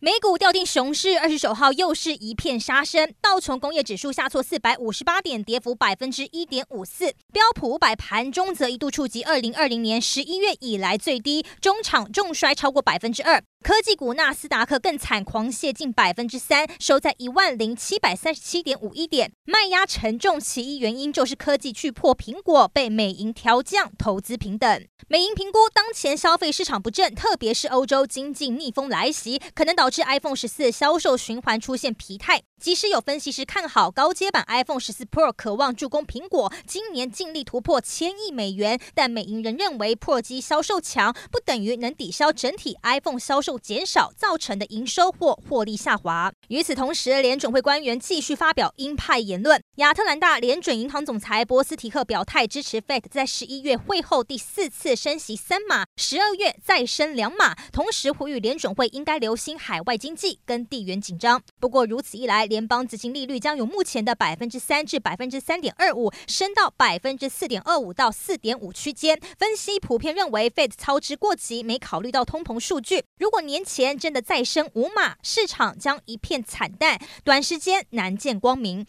美股掉进熊市，二十九号又是一片杀声。道琼工业指数下挫四百五十八点，跌幅百分之一点五四。标普五百盘中则一度触及二零二零年十一月以来最低，中场重摔超过百分之二。科技股纳斯达克更惨，狂泻近百分之三，收在一万零七百三十七点五一点，卖压沉重。其一原因就是科技巨破苹果，被美银调降投资平等。美银评估当前消费市场不振，特别是欧洲经济逆风来袭，可能导导致 iPhone 十四销售循环出现疲态。即使有分析师看好高阶版 iPhone 十四 Pro，渴望助攻苹果今年净利突破千亿美元，但美银仍认为破机销售强不等于能抵消整体 iPhone 销售。减少造成的营收或获利下滑。与此同时，联准会官员继续发表鹰派言论。亚特兰大联准银行总裁波斯提克表态支持 Fed 在十一月会后第四次升息三码，十二月再升两码，同时呼吁联准会应该留心海海外经济跟地缘紧张。不过如此一来，联邦资金利率将由目前的百分之三至百分之三点二五升到百分之四点二五到四点五区间。分析普遍认为，Fed 操之过急，没考虑到通膨数据。如果年前真的再升五码，市场将一片惨淡，短时间难见光明。